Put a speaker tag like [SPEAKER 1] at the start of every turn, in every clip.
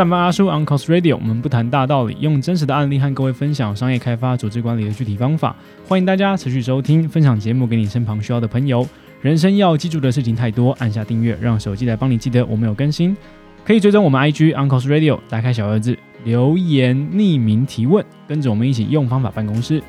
[SPEAKER 1] 上班阿叔 Uncle's Radio，我们不谈大道理，用真实的案例和各位分享商业开发、组织管理的具体方法。欢迎大家持续收听，分享节目给你身旁需要的朋友。人生要记住的事情太多，按下订阅，让手机来帮你记得我们有更新。可以追踪我们 IG Uncle's Radio，打开小盒子留言匿名提问，跟着我们一起用方法办公室。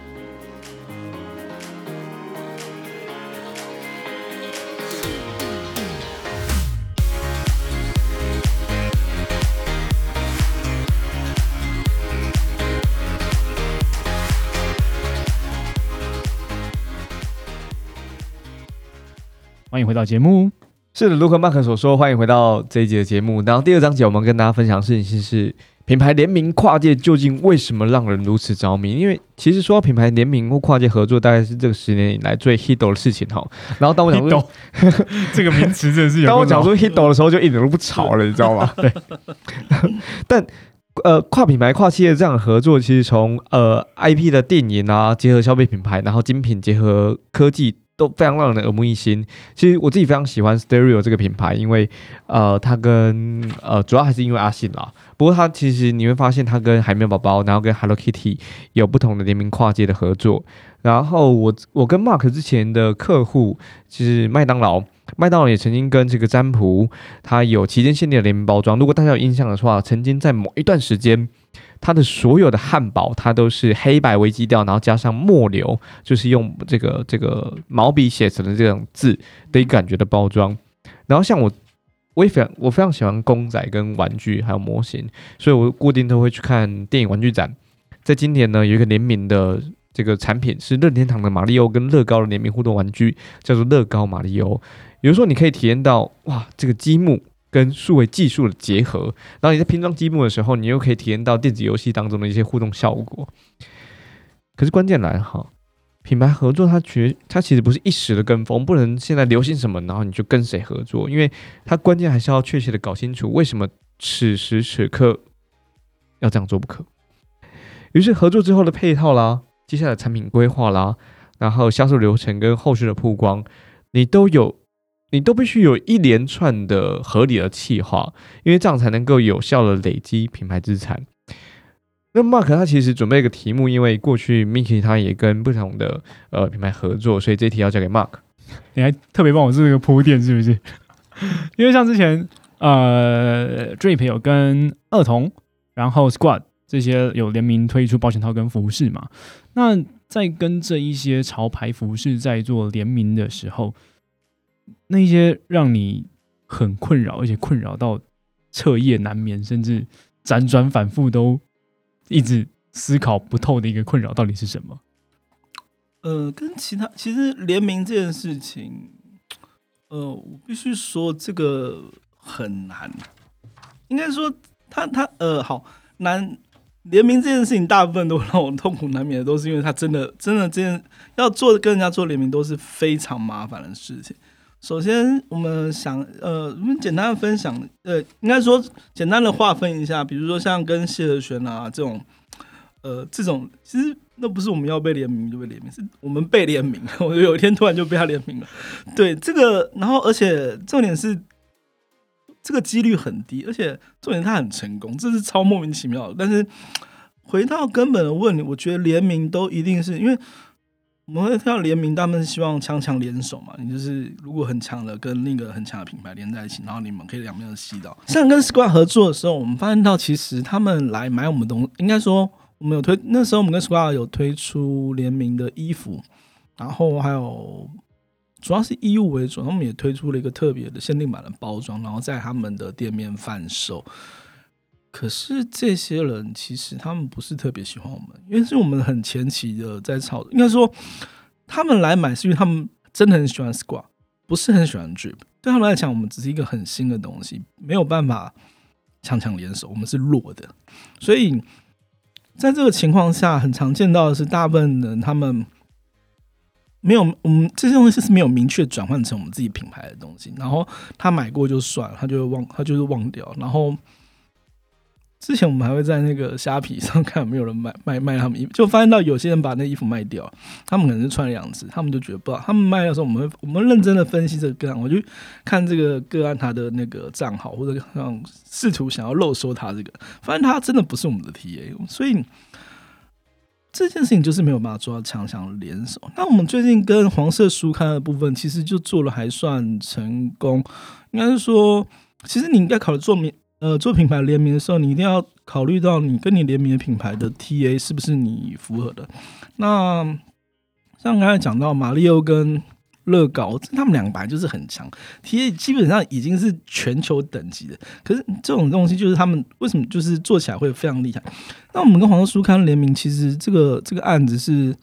[SPEAKER 1] 欢迎回到节目。
[SPEAKER 2] 是的，如和麦克所说，欢迎回到这一集的节目。然后第二章节，我们跟大家分享的事情是品牌联名跨界究竟为什么让人如此着迷？因为其实说到品牌联名或跨界合作，大概是这个十年以来最 hit 的事情哈。然后当我讲说
[SPEAKER 1] 这个名词真的是，
[SPEAKER 2] 当我讲说 hit 的时候，就一点都不吵了，你知道吗？
[SPEAKER 1] 对。
[SPEAKER 2] 但呃，跨品牌、跨企业这样的合作，其实从呃 IP 的电影啊，结合消费品牌，然后精品结合科技。都非常让人耳目一新。其实我自己非常喜欢 Stereo 这个品牌，因为呃，它跟呃，主要还是因为阿信啦。不过它其实你会发现，它跟海绵宝宝，然后跟 Hello Kitty 有不同的联名跨界的合作。然后我我跟 Mark 之前的客户，其实麦当劳，麦当劳也曾经跟这个占卜，它有期间限定的联名包装。如果大家有印象的话，曾经在某一段时间。它的所有的汉堡，它都是黑白为基调，然后加上墨流，就是用这个这个毛笔写成的这种字的感觉的包装。然后像我，我也非常我非常喜欢公仔跟玩具还有模型，所以我固定都会去看电影玩具展。在今年呢，有一个联名的这个产品是任天堂的马里奥跟乐高的联名互动玩具，叫做乐高马里奥。有时候你可以体验到哇，这个积木。跟数位技术的结合，然后你在拼装积木的时候，你又可以体验到电子游戏当中的一些互动效果。可是关键来哈，品牌合作它绝它其实不是一时的跟风，不能现在流行什么，然后你就跟谁合作，因为它关键还是要确切的搞清楚为什么此时此刻要这样做不可。于是合作之后的配套啦，接下来产品规划啦，然后销售流程跟后续的曝光，你都有。你都必须有一连串的合理的企划，因为这样才能够有效的累积品牌资产。那 Mark 他其实准备一个题目，因为过去 Mickey 他也跟不同的呃品牌合作，所以这题要交给 Mark。
[SPEAKER 1] 你还特别帮我做这个铺垫是不是？因为像之前呃 Drip 有跟二童，然后 Squad 这些有联名推出保险套跟服饰嘛，那在跟这一些潮牌服饰在做联名的时候。那些让你很困扰，而且困扰到彻夜难眠，甚至辗转反复都一直思考不透的一个困扰，到底是什么？
[SPEAKER 3] 呃，跟其他其实联名这件事情，呃，我必须说这个很难。应该说，他他呃，好难联名这件事情，大部分都让我痛苦难免的，都是因为他真的真的这件要做跟人家做联名都是非常麻烦的事情。首先，我们想，呃，我们简单的分享，呃，应该说简单的划分一下，比如说像跟谢和弦啊这种，呃，这种其实那不是我们要被联名就被联名，是我们被联名，我有一天突然就被他联名了。对，这个，然后而且重点是这个几率很低，而且重点他很成功，这是超莫名其妙的。但是回到根本的问题，我觉得联名都一定是因为。我们会看到联名，他们是希望强强联手嘛？你就是如果很强的跟另一个很强的品牌连在一起，然后你们可以两边都吸到。像跟 Squad 合作的时候，我们发现到其实他们来买我们东，应该说我们有推那时候我们跟 Squad 有推出联名的衣服，然后还有主要是衣物为主，他们也推出了一个特别的限定版的包装，然后在他们的店面贩售。可是这些人其实他们不是特别喜欢我们，因为是我们很前期的在炒。应该说，他们来买是因为他们真的很喜欢 Squad，不是很喜欢 Drip。对他们来讲，我们只是一个很新的东西，没有办法强强联手，我们是弱的。所以在这个情况下，很常见到的是，大部分人他们没有，我们这些东西是没有明确转换成我们自己品牌的东西。然后他买过就算了，他就忘，他就是忘掉，然后。之前我们还会在那个虾皮上看有没有人卖 卖卖他们衣服，就发现到有些人把那衣服卖掉，他们可能是穿了两次，他们就觉得不好。他们卖的时候，我们会我们认真的分析这个个案，我就看这个个案他的那个账号，或者让试图想要漏收他这个，发现他真的不是我们的 TA，所以这件事情就是没有办法做到强强联手。那我们最近跟黄色书刊的部分，其实就做了还算成功，应该是说，其实你应该考虑做名。呃，做品牌联名的时候，你一定要考虑到你跟你联名的品牌的 TA 是不是你符合的。那像刚才讲到马里奥跟乐高，他们两个本来就是很强，TA 基本上已经是全球等级的。可是这种东西就是他们为什么就是做起来会非常厉害？那我们跟黄色书刊联名，其实这个这个案子是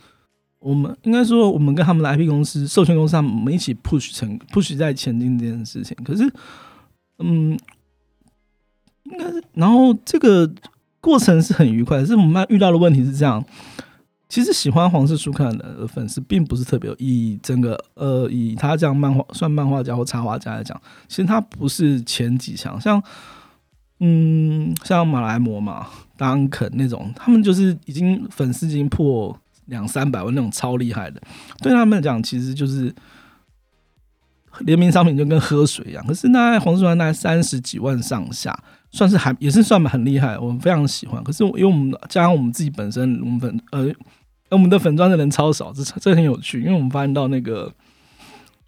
[SPEAKER 3] 我们应该说，我们跟他们的 IP 公司、授权公司，他们我们一起 push 成 push 在前进这件事情。可是，嗯。应该，然后这个过程是很愉快。是我们遇到的问题是这样：其实喜欢黄色书刊的粉丝并不是特别以整个呃以他这样漫画算漫画家或插画家来讲，其实他不是前几强。像嗯像马来模嘛、当肯那种，他们就是已经粉丝已经破两三百万那种超厉害的，对他们来讲其实就是联名商品就跟喝水一样。可是那黄色书刊大概三十几万上下。算是还也是算很厉害，我们非常喜欢。可是因为我们加上我们自己本身，我们粉呃，我们的粉砖的人超少，这这很有趣。因为我们发现到那个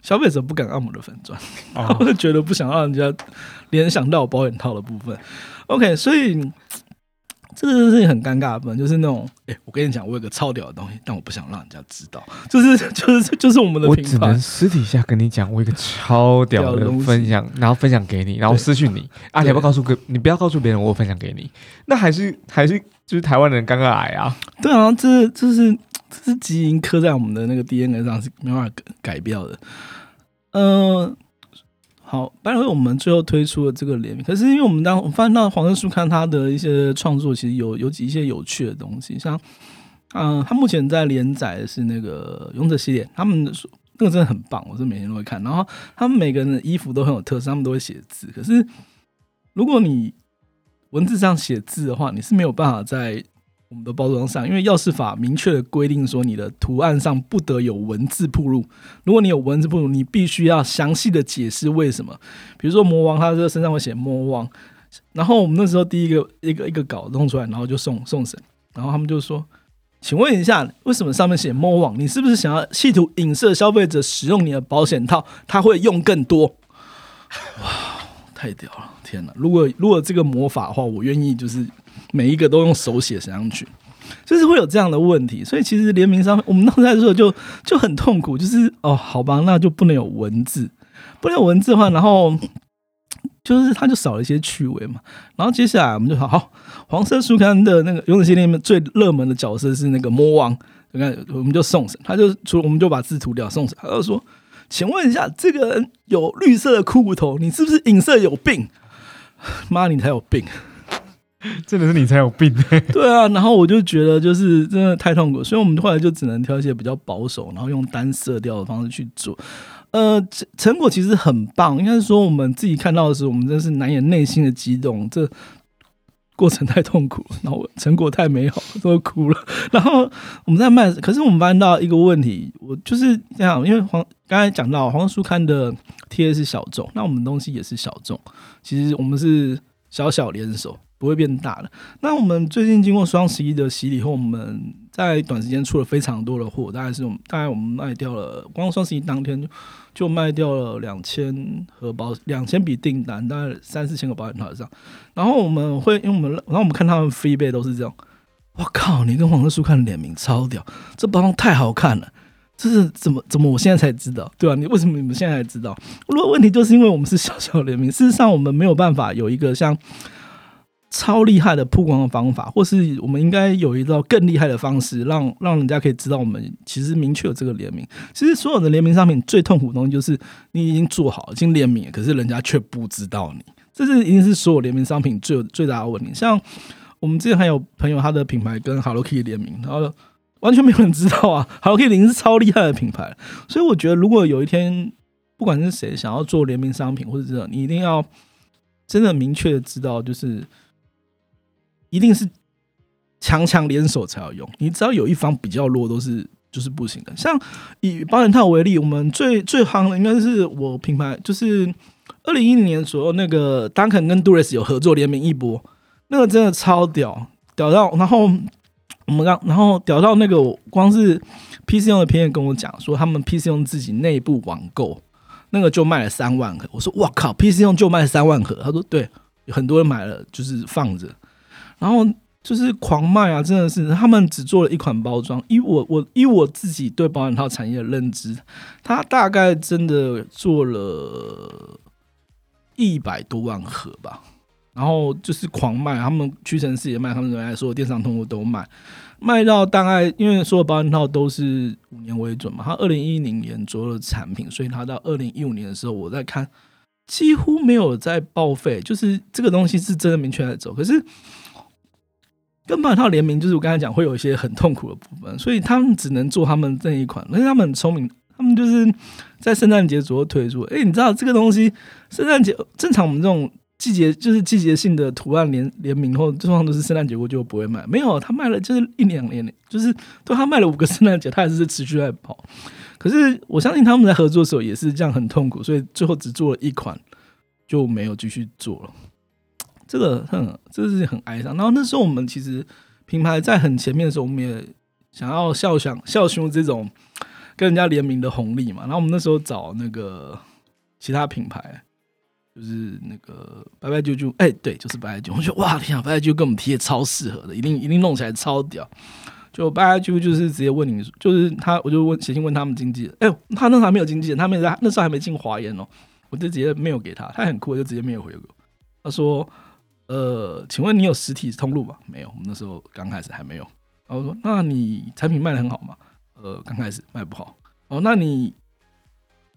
[SPEAKER 3] 消费者不敢按我们的粉钻，他会觉得不想让人家联想到保险套的部分。OK，所以。这个事情很尴尬的部分，就是那种，哎，我跟你讲，我有个超屌的东西，但我不想让人家知道，就是就是就是我们的。
[SPEAKER 2] 我只能私底下跟你讲，我有个超屌的分享，然后分享给你，然后私讯你，啊，你不要告诉个，你不要告诉别人我分享给你，那还是还是就是台湾人尴尬癌啊。
[SPEAKER 3] 对啊，这这是这是基因刻在我们的那个 DNA 上是没办法改掉的，嗯。好，白会我们最后推出了这个联名，可是因为我们当我翻到黄色书看他的一些创作，其实有有几一些有趣的东西，像，嗯，他目前在连载的是那个勇者系列，他们那个真的很棒，我是每天都会看，然后他们每个人的衣服都很有特色，他们都会写字，可是如果你文字上写字的话，你是没有办法在。我们的包装上，因为药师法明确的规定说，你的图案上不得有文字铺路。如果你有文字铺路，你必须要详细的解释为什么。比如说魔王，他这个身上会写魔王，然后我们那时候第一个一个一个稿弄出来，然后就送送审，然后他们就说：“请问一下，为什么上面写魔王？你是不是想要企图影射消费者使用你的保险套，他会用更多？”哇，太屌了！天哪！如果如果这个魔法的话，我愿意就是。每一个都用手写上去，就是会有这样的问题，所以其实联名商我们当时候就就很痛苦，就是哦，好吧，那就不能有文字，不能有文字的话，然后就是它就少了一些趣味嘛。然后接下来我们就好，黄色书刊的那个勇者系列里面最热门的角色是那个魔王，你看我们就送神，他就除我们就把字涂掉送神，他就说，请问一下，这个人有绿色的骷髅头，你是不是影射有病？妈，你才有病！
[SPEAKER 1] 真的是你才有病
[SPEAKER 3] 对啊，然后我就觉得就是真的太痛苦，所以我们后来就只能挑一些比较保守，然后用单色调的方式去做。呃，成成果其实很棒，应该是说我们自己看到的时候，我们真是难掩内心的激动。这过程太痛苦，然后成果太美好，都哭了。然后我们在卖，可是我们发现到一个问题，我就是这样，因为黄刚才讲到黄书刊的贴是小众，那我们东西也是小众，其实我们是小小联手。不会变大的。那我们最近经过双十一的洗礼后，我们在短时间出了非常多的货，大概是我们大概我们卖掉了，光双十一当天就就卖掉了两千盒保两千笔订单，大概三四千个保险套上。然后我们会，因为我们然后我们看他们 free 背都是这样，我靠，你跟黄色书看联名超屌，这包装太好看了，这是怎么怎么我现在才知道，对吧？你为什么你们现在才知道？如果问题就是因为我们是小小联名，事实上我们没有办法有一个像。超厉害的曝光的方法，或是我们应该有一道更厉害的方式，让让人家可以知道我们其实明确有这个联名。其实所有的联名商品最痛苦的东西就是你已经做好，已经联名，可是人家却不知道你。这是一定是所有联名商品最最大的问题。像我们之前还有朋友，他的品牌跟 Hello Kitty 联名，然后完全没有人知道啊。Hello Kitty 是超厉害的品牌，所以我觉得如果有一天不管是谁想要做联名商品或者这样，你一定要真的明确的知道，就是。一定是强强联手才要用，你只要有一方比较弱，都是就是不行的。像以保险套为例，我们最最夯的应该是我品牌，就是二零一零年左右那个 Duncan 跟 Durex 有合作联名一波，那个真的超屌，屌到然后我们刚然后屌到那个光是 PC 用的片也跟我讲说，他们 PC 用自己内部网购。那个就卖了三万盒，我说哇靠，PC 用就卖三万盒，他说对，很多人买了，就是放着，然后就是狂卖啊，真的是他们只做了一款包装，以我我以我自己对保险套产业的认知，他大概真的做了一百多万盒吧，然后就是狂卖，他们屈臣氏也卖，他们原来所有电商通路都卖。卖到大概，因为所有保险套都是五年为准嘛，它二零一零年左右的产品，所以它到二零一五年的时候，我在看，几乎没有在报废，就是这个东西是真的明确在走。可是跟保险套联名，就是我刚才讲会有一些很痛苦的部分，所以他们只能做他们这一款，而且他们很聪明，他们就是在圣诞节左右推出。哎，你知道这个东西，圣诞节正常我们这种。季节就是季节性的图案联联名，或通常都是圣诞节过就不会卖。没有，他卖了就是一两年，就是都他卖了五个圣诞节，他还是持续在跑。可是我相信他们在合作的时候也是这样很痛苦，所以最后只做了一款就没有继续做了。这个很，这是很哀伤。然后那时候我们其实品牌在很前面的时候，我们也想要效想效胸这种跟人家联名的红利嘛。然后我们那时候找那个其他品牌。就是那个白白啾啾，哎，对，就是白白啾。我觉得哇，天啊，白白啾跟我们贴超适合的，一定一定弄起来超屌。就白白啾啾就是直接问你，就是他，我就问写信问他们经纪人，哎，他那时候还没有经纪人，他没在那时候还没进华研哦，我就直接没有给他，他很酷，就直接没有回我。他说，呃，请问你有实体通路吗？没有，我们那时候刚开始还没有。然后说，那你产品卖的很好吗？呃，刚开始卖不好。哦，那你？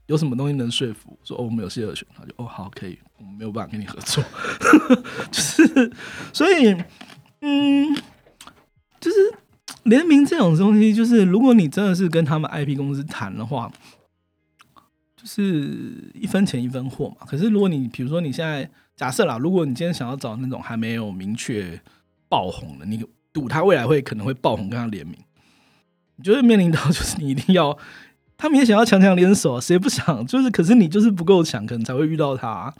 [SPEAKER 3] 有什么东西能说服？说哦，我们有谢尔选，他就哦好，可以，我们没有办法跟你合作，就是所以，嗯，就是联名这种东西，就是如果你真的是跟他们 IP 公司谈的话，就是一分钱一分货嘛。可是如果你比如说你现在假设啦，如果你今天想要找那种还没有明确爆红的，你赌他未来会可能会爆红，跟他联名，你就会面临到就是你一定要。他们也想要强强联手，谁不想？就是，可是你就是不够强，可能才会遇到他。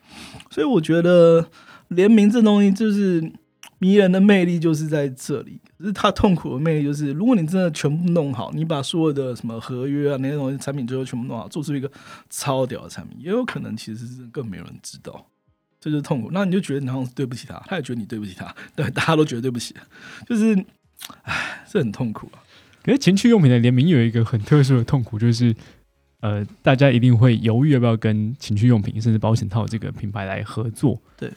[SPEAKER 3] 所以我觉得联名这东西就是迷人的魅力，就是在这里。可是它痛苦的魅力就是，如果你真的全部弄好，你把所有的什么合约啊那些东西、产品最后全部弄好，做出一个超屌的产品，也有可能其实是更没有人知道，这就是痛苦。那你就觉得你好像对不起他，他也觉得你对不起他，对，大家都觉得对不起，就是，唉，这很痛苦啊。
[SPEAKER 1] 可是情趣用品的联名有一个很特殊的痛苦，就是呃，大家一定会犹豫要不要跟情趣用品甚至保险套这个品牌来合作。
[SPEAKER 3] 对，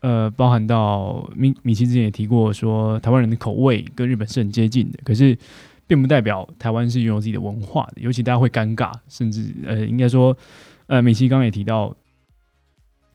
[SPEAKER 1] 呃，包含到米米奇之前也提过，说台湾人的口味跟日本是很接近的，可是并不代表台湾是拥有自己的文化的，尤其大家会尴尬，甚至呃，应该说，呃，米奇刚刚也提到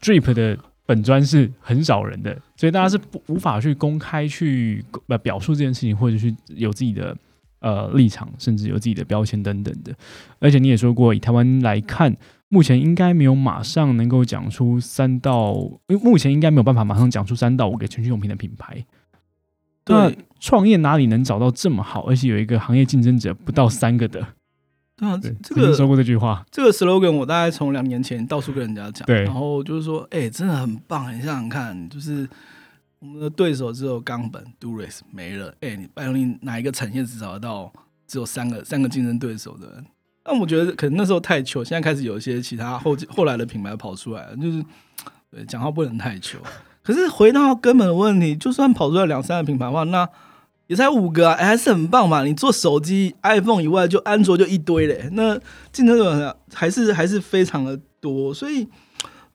[SPEAKER 1] ，Drip 的。本专是很少人的，所以大家是不无法去公开去呃表述这件事情，或者去有自己的呃立场，甚至有自己的标签等等的。而且你也说过，以台湾来看，目前应该没有马上能够讲出三到，因为目前应该没有办法马上讲出三到五个情趣用品的品牌。那创业哪里能找到这么好，而且有一个行业竞争者不到三个的？
[SPEAKER 3] 对啊，这个
[SPEAKER 1] 说过这句话，
[SPEAKER 3] 这个 slogan 我大概从两年前到处跟人家讲，
[SPEAKER 1] 对，
[SPEAKER 3] 然后就是说，哎，真的很棒，你想想看，就是我们的对手只有冈本 Durex 没了，哎，你拜托你哪一个产业只找得到只有三个三个竞争对手的？那我觉得可能那时候太糗，现在开始有一些其他后后来的品牌跑出来了，就是对讲话不能太糗。可是回到根本的问题，就算跑出来两三个品牌的话，那也才五个啊，还是很棒嘛！你做手机 iPhone 以外，就安卓就一堆嘞。那竞争者还是还是非常的多，所以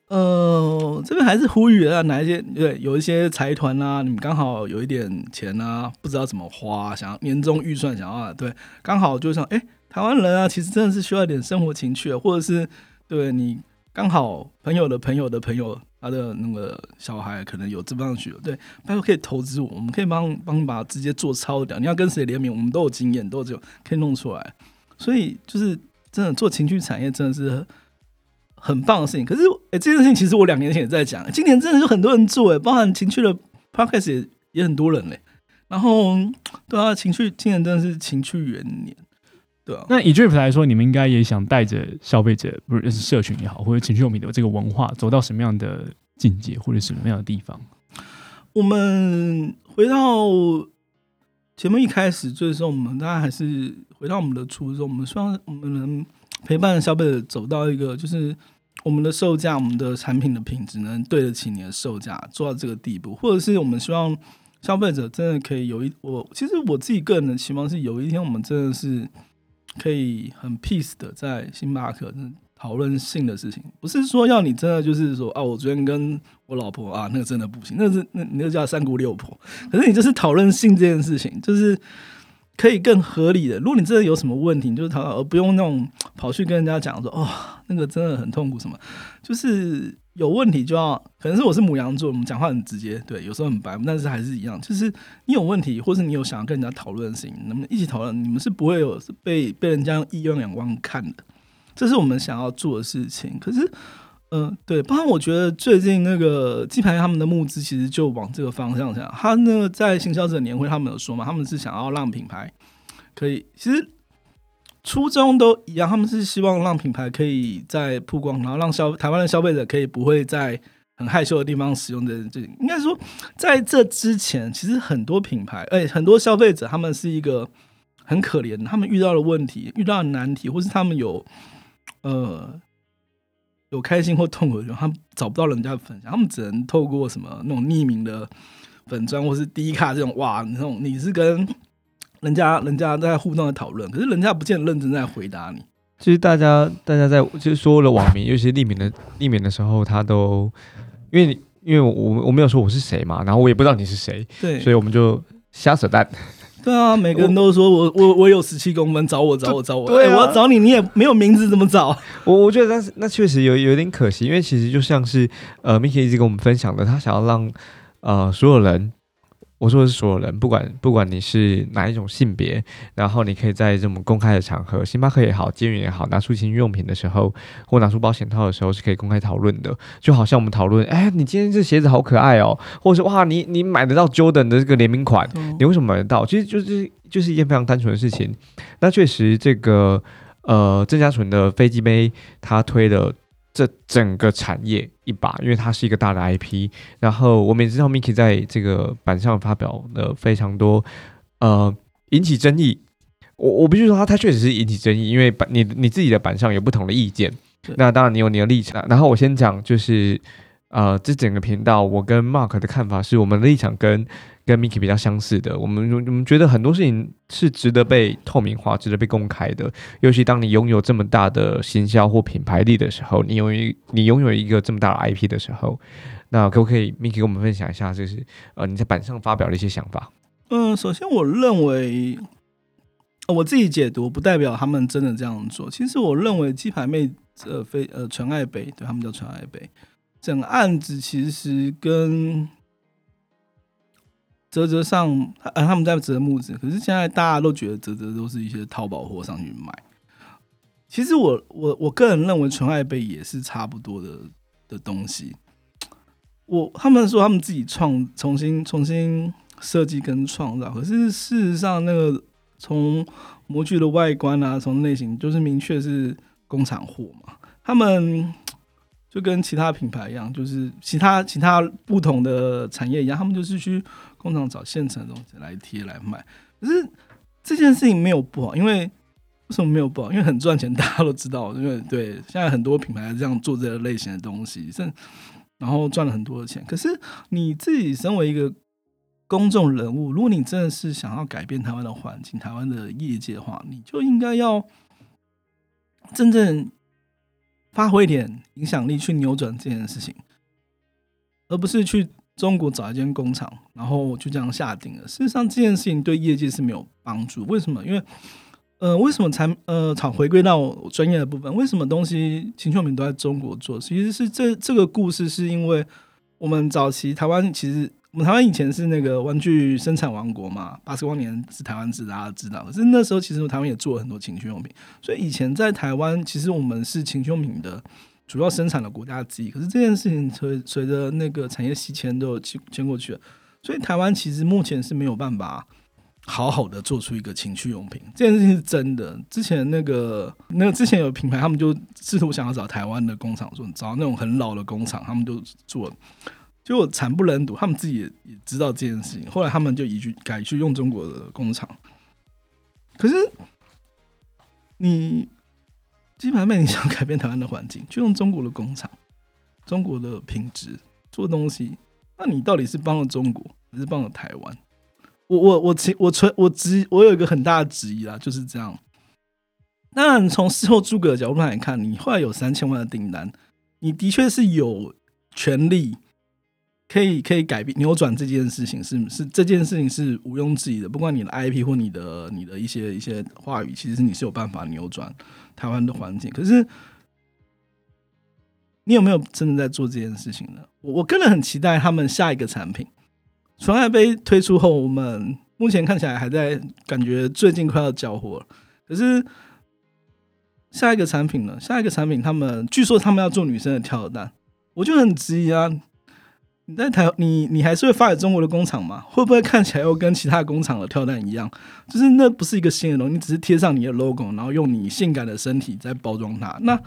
[SPEAKER 3] 呃，这边还是呼吁啊，哪一些对有一些财团啊，你们刚好有一点钱啊，不知道怎么花，想要年终预算想要对，刚好就像哎，台湾人啊，其实真的是需要一点生活情趣，或者是对你刚好朋友的朋友的朋友。他的那个小孩可能有这方需求，对，拜托可以投资我，我们可以帮帮把直接做超掉。你要跟谁联名，我们都有经验，都有这种可以弄出来。所以就是真的做情趣产业真的是很棒的事情。可是哎，这件事情其实我两年前也在讲，今年真的就很多人做，哎，包含情趣的 p o c a s t 也也很多人嘞。然后，对啊，情趣今年真的是情趣元年，对啊。
[SPEAKER 1] 那以 Drip 来说，你们应该也想带着消费者，不是社群也好，或者情趣用品的这个文化，走到什么样的境界，或者什么样的地方？
[SPEAKER 3] 我们回到节目一开始，就是说，我们当然还是回到我们的初衷，我们希望我们能陪伴消费者走到一个，就是我们的售价、我们的产品的品质能对得起你的售价，做到这个地步，或者是我们希望。消费者真的可以有一我，其实我自己个人的期望是，有一天我们真的是可以很 peace 的在星巴克讨论性的事情，不是说要你真的就是说啊，我昨天跟我老婆啊，那个真的不行，那是那那个叫三姑六婆，可是你就是讨论性这件事情，就是可以更合理的。如果你真的有什么问题，你就是讨论，而不用那种跑去跟人家讲说哦，那个真的很痛苦什么，就是。有问题就要，可能是我是母羊座，我们讲话很直接，对，有时候很白，但是还是一样，就是你有问题，或是你有想要跟人家讨论的事情，能不能一起讨论？你们是不会有被被人家用异样眼光看的，这是我们想要做的事情。可是，嗯，对，包括我觉得最近那个鸡排他们的募资其实就往这个方向想，他那个在行销者年会他们有说嘛，他们是想要让品牌可以，其实。初衷都一样，他们是希望让品牌可以在曝光，然后让消台湾的消费者可以不会在很害羞的地方使用的这，应该说在这之前，其实很多品牌，哎，很多消费者他们是一个很可怜，他们遇到的问题、遇到的难题，或是他们有呃有开心或痛苦的时候，他们找不到人家分享，他们只能透过什么那种匿名的粉砖或是低卡这种，哇，那种你是跟。人家人家在互动在讨论，可是人家不见得认真在回答你。
[SPEAKER 2] 其实大家大家在就是说了网名，尤其是匿名的匿名的时候，他都因为因为我我没有说我是谁嘛，然后我也不知道你是谁，
[SPEAKER 3] 对，
[SPEAKER 2] 所以我们就瞎扯淡。
[SPEAKER 3] 对啊，每个人都说我我我有十七公分，找我找我找我，对，我要找你，你也没有名字怎么找？
[SPEAKER 2] 我我觉得那那确实有有点可惜，因为其实就像是呃，Miki 一直跟我们分享的，他想要让呃所有人。我说的是所有人，不管不管你是哪一种性别，然后你可以在这种公开的场合，星巴克也好，监狱也好，拿出情趣用品的时候，或拿出保险套的时候，是可以公开讨论的。就好像我们讨论，哎，你今天这鞋子好可爱哦，或者是哇，你你买得到 Jordan 的这个联名款，你为什么买得到？其实就是就是一件非常单纯的事情。那确实，这个呃，郑家纯的飞机杯，他推的。这整个产业一把，因为它是一个大的 IP，然后我们也知道 Miki 在这个板上发表了非常多，呃，引起争议。我我必须说，他他确实是引起争议，因为板你你自己的板上有不同的意见，那当然你有你的立场。然后我先讲，就是呃，这整个频道，我跟 Mark 的看法是，我们的立场跟。跟 Miki 比较相似的，我们我们觉得很多事情是值得被透明化、值得被公开的。尤其当你拥有这么大的行销或品牌力的时候，你拥有你拥有一个这么大的 IP 的时候，那可不可以 Miki 跟我们分享一下，就是呃你在板上发表的一些想法？
[SPEAKER 3] 嗯，首先我认为我自己解读不代表他们真的这样做。其实我认为鸡排妹呃非呃纯爱杯，对他们叫纯爱杯，整个案子其实跟。泽泽上，呃，他们在折木子，可是现在大家都觉得泽泽都是一些淘宝货上去卖。其实我我我个人认为纯爱杯也是差不多的的东西。我他们说他们自己创重新重新设计跟创造，可是事实上那个从模具的外观啊，从类型就是明确是工厂货嘛。他们就跟其他品牌一样，就是其他其他不同的产业一样，他们就是去。工厂找现成的东西来贴来卖，可是这件事情没有不好，因为为什么没有不好？因为很赚钱，大家都知道。因为对现在很多品牌这样做这个类型的东西，甚然后赚了很多的钱。可是你自己身为一个公众人物，如果你真的是想要改变台湾的环境、台湾的业界的话，你就应该要真正发挥一点影响力去扭转这件事情，而不是去。中国找一间工厂，然后就这样下定了。事实上，这件事情对业界是没有帮助。为什么？因为，呃，为什么才呃，厂回归到专业的部分？为什么东西情趣品都在中国做？其实是这这个故事，是因为我们早期台湾，其实我们台湾以前是那个玩具生产王国嘛，八十光年是台湾制，大家知道。可是那时候，其实台湾也做了很多情趣用品，所以以前在台湾，其实我们是情趣用品的。主要生产的国家之一，可是这件事情随随着那个产业西迁都迁迁过去了，所以台湾其实目前是没有办法好好的做出一个情趣用品，这件事情是真的。之前那个那个之前有品牌，他们就试图想要找台湾的工厂做，找那种很老的工厂，他们就做，结果惨不忍睹。他们自己也也知道这件事情，后来他们就移去改去用中国的工厂。可是你基本上你想改变台湾的环境，就用中国的工厂、中国的品质做东西，那你到底是帮了中国还是帮了台湾？我我我其我存我质我有一个很大的质疑啦，就是这样。那从事后诸葛的角度来看，你后来有三千万的订单，你的确是有权利可以可以改变扭转这件事情，是是这件事情是毋庸置疑的。不管你的 IP 或你的你的一些一些话语，其实你是有办法扭转台湾的环境。可是你有没有真的在做这件事情呢？我我个人很期待他们下一个产品。纯爱杯推出后，我们目前看起来还在感觉最近快要交货了。可是下一个产品呢？下一个产品，他们据说他们要做女生的跳蛋，我就很质疑啊！你在台，你你还是会发给中国的工厂吗？会不会看起来又跟其他工厂的跳蛋一样？就是那不是一个新的东西，你只是贴上你的 logo，然后用你性感的身体在包装它。那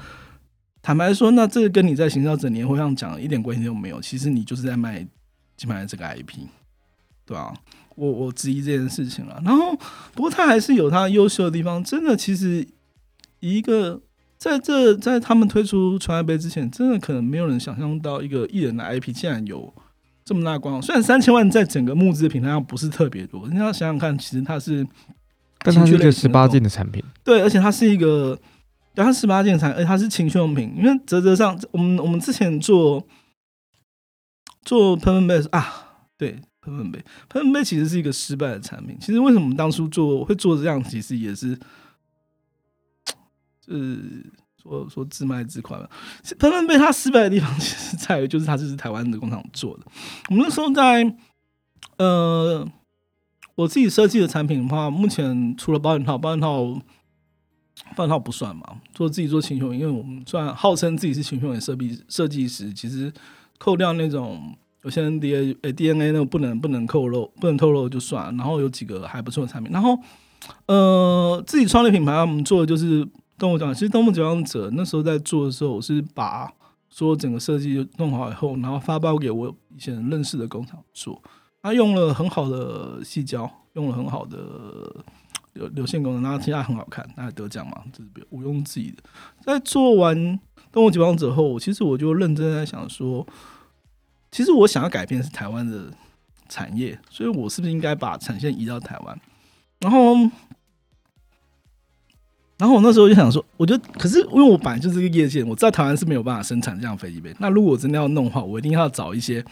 [SPEAKER 3] 坦白说，那这个跟你在行销整年会上讲一点关系都没有。其实你就是在卖基本上这个 IP。对啊，我我质疑这件事情了。然后，不过他还是有他优秀的地方。真的，其实一个在这在他们推出传爱杯之前，真的可能没有人想象到一个艺人的 IP 竟然有这么大光。虽然三千万在整个募资的平台上不是特别多，你要想想看，其实它是，
[SPEAKER 2] 但它是一个十八禁的产品。
[SPEAKER 3] 对，而且它是一个，对它十八禁产，而且它是情趣用品。因为泽泽上，我们我们之前做做喷喷杯啊，对。喷喷杯，喷喷杯其实是一个失败的产品。其实为什么当初做会做这样，其实也是，就是说说自卖自夸吧。喷喷杯它失败的地方，其实在于就是它这是台湾的工厂做的。我们那时候在呃，我自己设计的产品的话，目前除了保险套，保险套保险套不算嘛。做自己做情趣，因为我们算号称自己是情趣的设计设计师，其实扣掉那种。有些人 D A 呃 D N A 那个不能不能透露不能透露就算了，然后有几个还不错的产品，然后呃自己创立品牌，我们做的就是动物讲，其实动物讲者那时候在做的时候，我是把说整个设计弄好以后，然后发包给我以前认识的工厂做，他用了很好的细胶，用了很好的流流线功能，然后其他很好看，那得奖嘛，这是毋庸置疑的。在做完动物解放者后，其实我就认真在想说。其实我想要改变是台湾的产业，所以我是不是应该把产线移到台湾？然后，然后我那时候就想说，我就可是因为我本来就是个业界，我知道台湾是没有办法生产这样飞机杯。那如果我真的要弄的话，我一定要找一些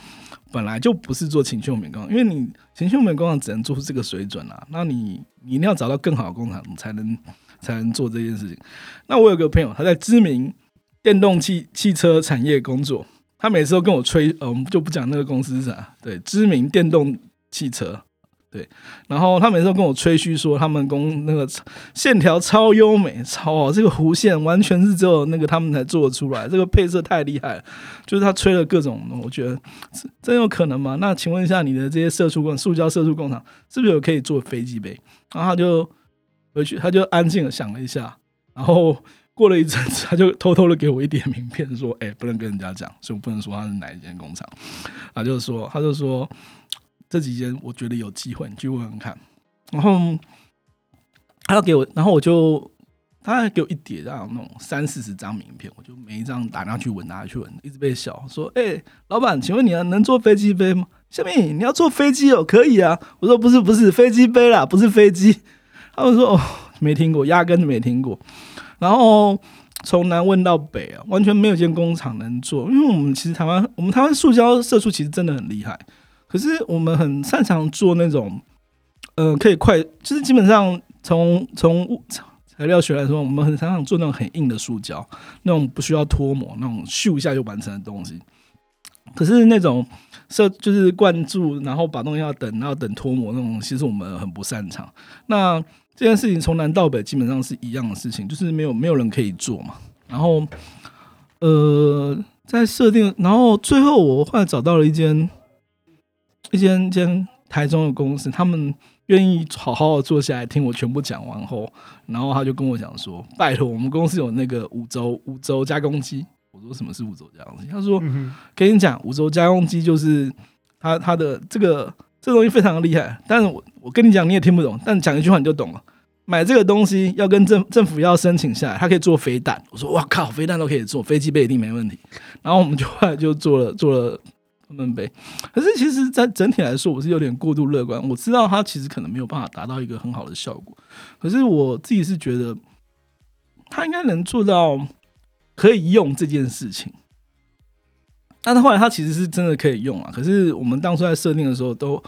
[SPEAKER 3] 本来就不是做情趣用品工厂，因为你情趣用品工厂只能做出这个水准啊。那你你一定要找到更好的工厂，才能才能做这件事情。那我有个朋友，他在知名电动汽汽车产业工作。他每次都跟我吹，呃，我们就不讲那个公司是啥，对，知名电动汽车，对，然后他每次都跟我吹嘘说，他们工那个线条超优美，超好，这个弧线完全是只有那个他们才做得出来，这个配色太厉害了，就是他吹了各种，我觉得真有可能吗？那请问一下，你的这些射出工塑胶射出工厂是不是有可以做飞机杯？然后他就回去，他就安静的想了一下，然后。过了一阵子，他就偷偷的给我一点名片，说：“哎，不能跟人家讲，所以我不能说他是哪一间工厂。”他就说：“他就说这几间我觉得有机会，你去问问看。”然后他要给我，然后我就他还给我一叠这样那种三四十张名片，我就每一张打电话去问，拿去问，一直被笑说：“哎，老板，请问你能坐飞机杯吗？下面你要坐飞机哦，可以啊。”我说：“不是，不是飞机杯啦，不是飞机。”他们说：“哦，没听过，压根就没听过。”然后从南问到北啊，完全没有一间工厂能做，因为我们其实台湾，我们台湾塑胶射出其实真的很厉害，可是我们很擅长做那种，呃，可以快，就是基本上从从材料学来说，我们很擅长做那种很硬的塑胶，那种不需要脱模，那种咻一下就完成的东西。可是那种设就是灌注，然后把东西要等，然后等脱模那种，其实我们很不擅长。那这件事情从南到北基本上是一样的事情，就是没有没有人可以做嘛。然后，呃，在设定，然后最后我后来找到了一间，一间一间台中的公司，他们愿意好好的坐下来听我全部讲完后，然后他就跟我讲说：“拜托，我们公司有那个五轴五轴加工机。”我说：“什么是五轴加工机？”他说：“
[SPEAKER 1] 嗯
[SPEAKER 3] 跟你讲，五轴加工机就是它它的这个这個东西非常的厉害，但是我我跟你讲你也听不懂，但讲一句话你就懂了。买这个东西要跟政政府要申请下来，它可以做飞弹。我说哇靠，飞弹都可以做，飞机杯一定没问题。然后我们就后来就做了做了他们杯，可是其实，在整体来说，我是有点过度乐观。我知道它其实可能没有办法达到一个很好的效果，可是我自己是觉得它应该能做到可以用这件事情。但是后来它其实是真的可以用啊，可是我们当初在设定的时候都。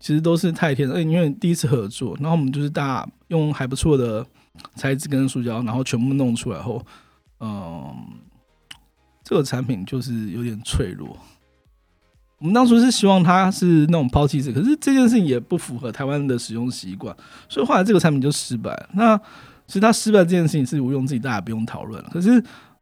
[SPEAKER 3] 其实都是太天，而因为第一次合作，然后我们就是大家用还不错的材质跟塑胶，然后全部弄出来后，嗯，这个产品就是有点脆弱。我们当初是希望它是那种抛弃式，可是这件事情也不符合台湾的使用习惯，所以后来这个产品就失败了。那其实它失败这件事情是毋庸置疑，大家不用讨论了。可是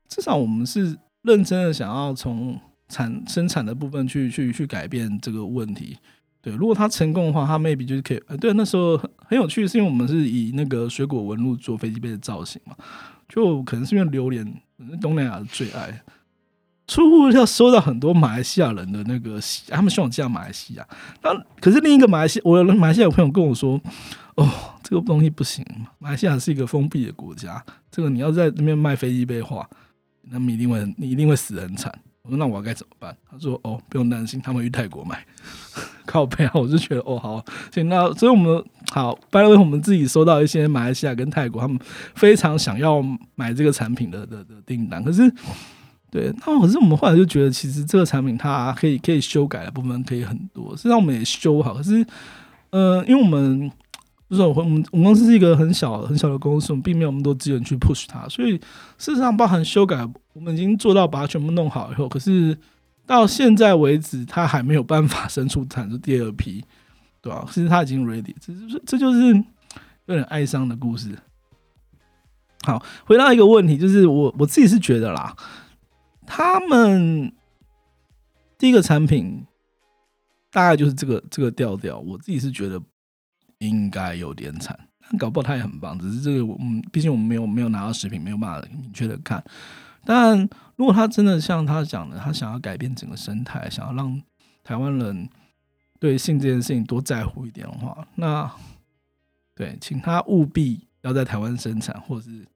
[SPEAKER 3] 至少我们是认真的想要从产生产的部分去去去改变这个问题。对，如果它成功的话，它 maybe 就是可以。呃，对，那时候很很有趣，是因为我们是以那个水果纹路做飞机杯的造型嘛，就可能是因为榴莲东南亚的最爱，出乎要收到很多马来西亚人的那个，他们希望嫁马来西亚。那可是另一个马来西亚，我有马来西亚朋友跟我说，哦，这个东西不行，马来西亚是一个封闭的国家，这个你要在那边卖飞机杯的话，那么一定会你一定会死得很惨。我说那我该怎么办？他说哦，不用担心，他们去泰国买。靠背啊，我就觉得哦好，行，那所以我们好，拜托，我们自己收到一些马来西亚跟泰国他们非常想要买这个产品的的的订单，可是对，那可是我们后来就觉得，其实这个产品它可以可以修改的部分可以很多，实际上我们也修好，可是呃，因为我们就是我们我们公司是一个很小很小的公司，我们并没有那么多资源去 push 它，所以事实上包含修改，我们已经做到把它全部弄好以后，可是。到现在为止，它还没有办法生出产出第二批，对吧？其实它已经 ready，这就是这就是有点哀伤的故事。好，回到一个问题，就是我我自己是觉得啦，他们第一个产品大概就是这个这个调调，我自己是觉得应该有点惨，搞不好他也很棒，只是这个嗯，毕竟我们没有没有拿到食品，没有办法明确的看。但如果他真的像他讲的，他想要改变整个生态，想要让台湾人对性这件事情多在乎一点的话，那对，请他务必要在台湾生产，或者是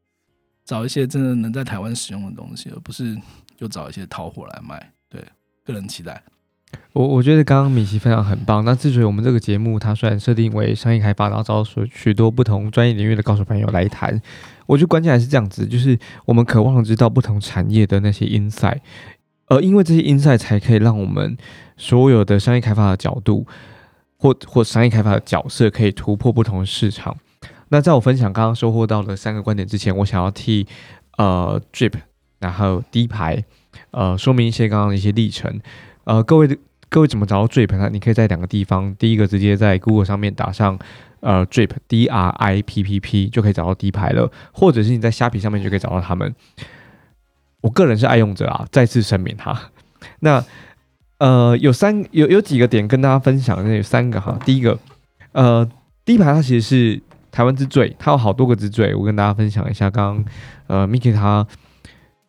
[SPEAKER 3] 找一些真的能在台湾使用的东西，而不是就找一些淘货来卖。对，个人期待。
[SPEAKER 2] 我我觉得刚刚米奇分享很棒。那之所以我们这个节目它虽然设定为商业开发，然后找许许多不同专业领域的高手朋友来谈，我觉得关键还是这样子，就是我们渴望知道不同产业的那些 insight，而因为这些 insight 才可以让我们所有的商业开发的角度或或商业开发的角色可以突破不同的市场。那在我分享刚刚收获到的三个观点之前，我想要替呃 Drip 然后低牌呃说明一些刚刚的一些历程。呃，各位的各位怎么找到 Drip 呢？你可以在两个地方，第一个直接在 Google 上面打上呃 Drip D R I P P P 就可以找到低牌了，或者是你在虾皮上面就可以找到他们。我个人是爱用者啊，再次声明哈。那呃有三有有几个点跟大家分享，那有三个哈。第一个呃低牌它其实是台湾之最，它有好多个之最，我跟大家分享一下。刚刚呃 Miki 他。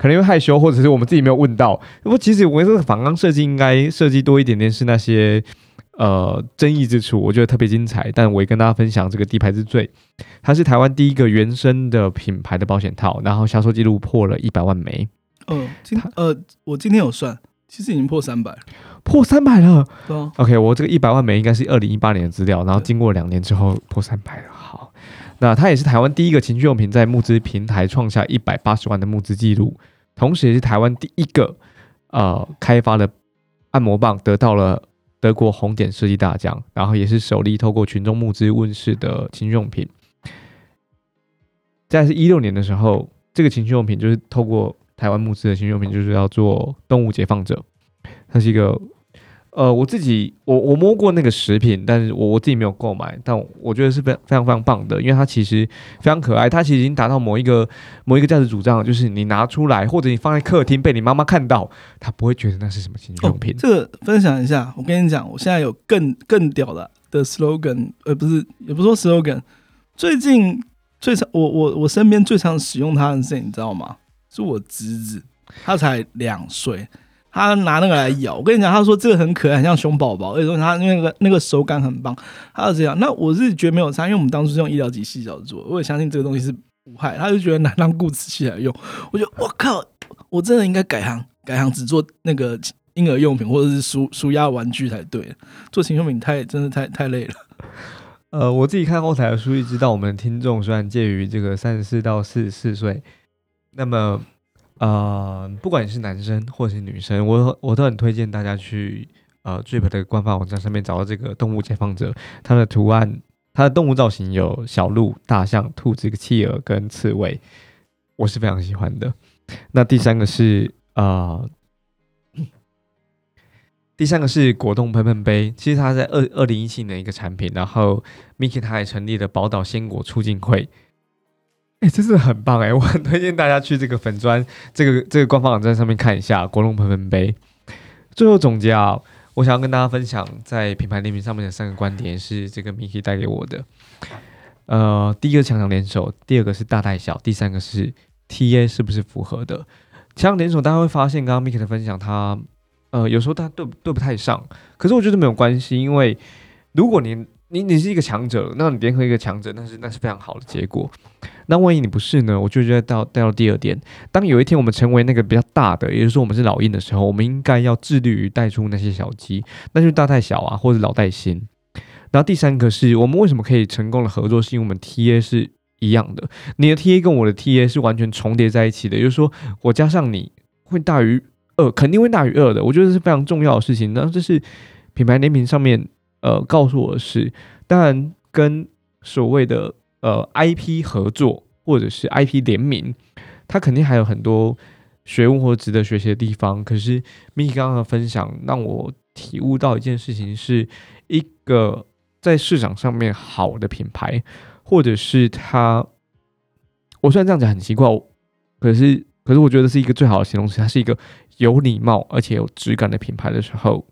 [SPEAKER 2] 可能因为害羞，或者是我们自己没有问到。不过其实我这个仿纲设计应该设计多一点点，是那些呃争议之处，我觉得特别精彩。但我也跟大家分享这个地牌之最，它是台湾第一个原生的品牌的保险套，然后销售记录破了一百万枚。
[SPEAKER 3] 嗯，今呃我今天有算，其实已经破三百，
[SPEAKER 2] 破三百了。
[SPEAKER 3] 对啊。
[SPEAKER 2] OK，我这个一百万枚应该是二零一八年的资料，然后经过两年之后破三百了。好，那它也是台湾第一个情趣用品在募资平台创下一百八十万的募资记录。同时，也是台湾第一个呃开发的按摩棒得到了德国红点设计大奖，然后也是首例透过群众募资问世的情趣用品。在是一六年的时候，这个情趣用品就是透过台湾募资的情趣用品，就是要做动物解放者，它是一个呃，我自己我我摸过那个食品，但是我我自己没有购买，但我觉得是非常非常非常棒的，因为它其实非常可爱，它其实已经达到某一个某一个价值主张，就是你拿出来或者你放在客厅被你妈妈看到，她不会觉得那是什么情趣用品。
[SPEAKER 3] 这个分享一下，我跟你讲，我现在有更更屌的的 slogan，呃，不是，也不说 slogan，最近最常我我我身边最常使用它的是，你知道吗？是我侄子，他才两岁。他拿那个来咬，我跟你讲，他说这个很可爱，很像熊宝宝，而且说他那个那个手感很棒。他是这样，那我是觉得没有差，因为我们当初是用医疗级细小做，我也相信这个东西是无害。他就觉得拿当固齿器来用，我觉得我靠，我真的应该改行，改行只做那个婴儿用品或者是舒舒压玩具才对。做情趣用品太真的太太累了。
[SPEAKER 2] 呃，我自己看后台的数据，知道我们听众虽然介于这个三十四到四十四岁，那么。呃，不管你是男生或是女生，我我都很推荐大家去呃 Drip 的官方网站上面找到这个动物解放者，它的图案，它的动物造型有小鹿、大象、兔子、企鹅跟刺猬，我是非常喜欢的。那第三个是呃，第三个是果冻喷喷杯，其实它在二二零一七年一个产品，然后 Miki 他也成立了宝岛鲜果促进会。哎，真是很棒哎！我很推荐大家去这个粉砖这个这个官方网站上面看一下国龙喷喷杯。最后总结啊，我想要跟大家分享在品牌联名上面的三个观点，是这个 Miki 带给我的。呃，第一个强强联手，第二个是大带小，第三个是 TA 是不是符合的？强强联手，大家会发现刚刚 Miki 的分享，他呃有时候他对对不太上，可是我觉得没有关系，因为如果你你你是一个强者，那你联合一个强者，那是那是非常好的结果。那万一你不是呢？我就觉得到带到第二点，当有一天我们成为那个比较大的，也就是说我们是老鹰的时候，我们应该要致力于带出那些小鸡，那就大带小啊，或者老带新。然后第三个是我们为什么可以成功的合作，是因为我们 TA 是一样的，你的 TA 跟我的 TA 是完全重叠在一起的，也就是说我加上你会大于二，肯定会大于二的。我觉得是非常重要的事情。那这是品牌联名上面呃告诉我的是，当然跟所谓的。呃，IP 合作或者是 IP 联名，它肯定还有很多学问或值得学习的地方。可是 Miki 刚刚的分享让我体悟到一件事情，是一个在市场上面好的品牌，或者是它，我虽然这样讲很奇怪，可是可是我觉得是一个最好的形容词，它是一个有礼貌而且有质感的品牌的时候，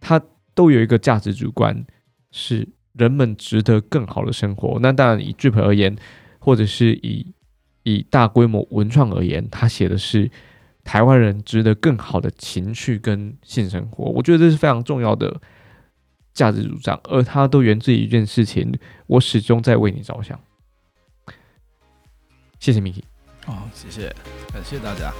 [SPEAKER 2] 它都有一个价值主观是。人们值得更好的生活。那当然，以 Drip 而言，或者是以以大规模文创而言，他写的是台湾人值得更好的情趣跟性生活。我觉得这是非常重要的价值主张，而它都源自于一件事情：我始终在为你着想。谢谢 Miki。
[SPEAKER 3] 哦，谢谢，感谢大家。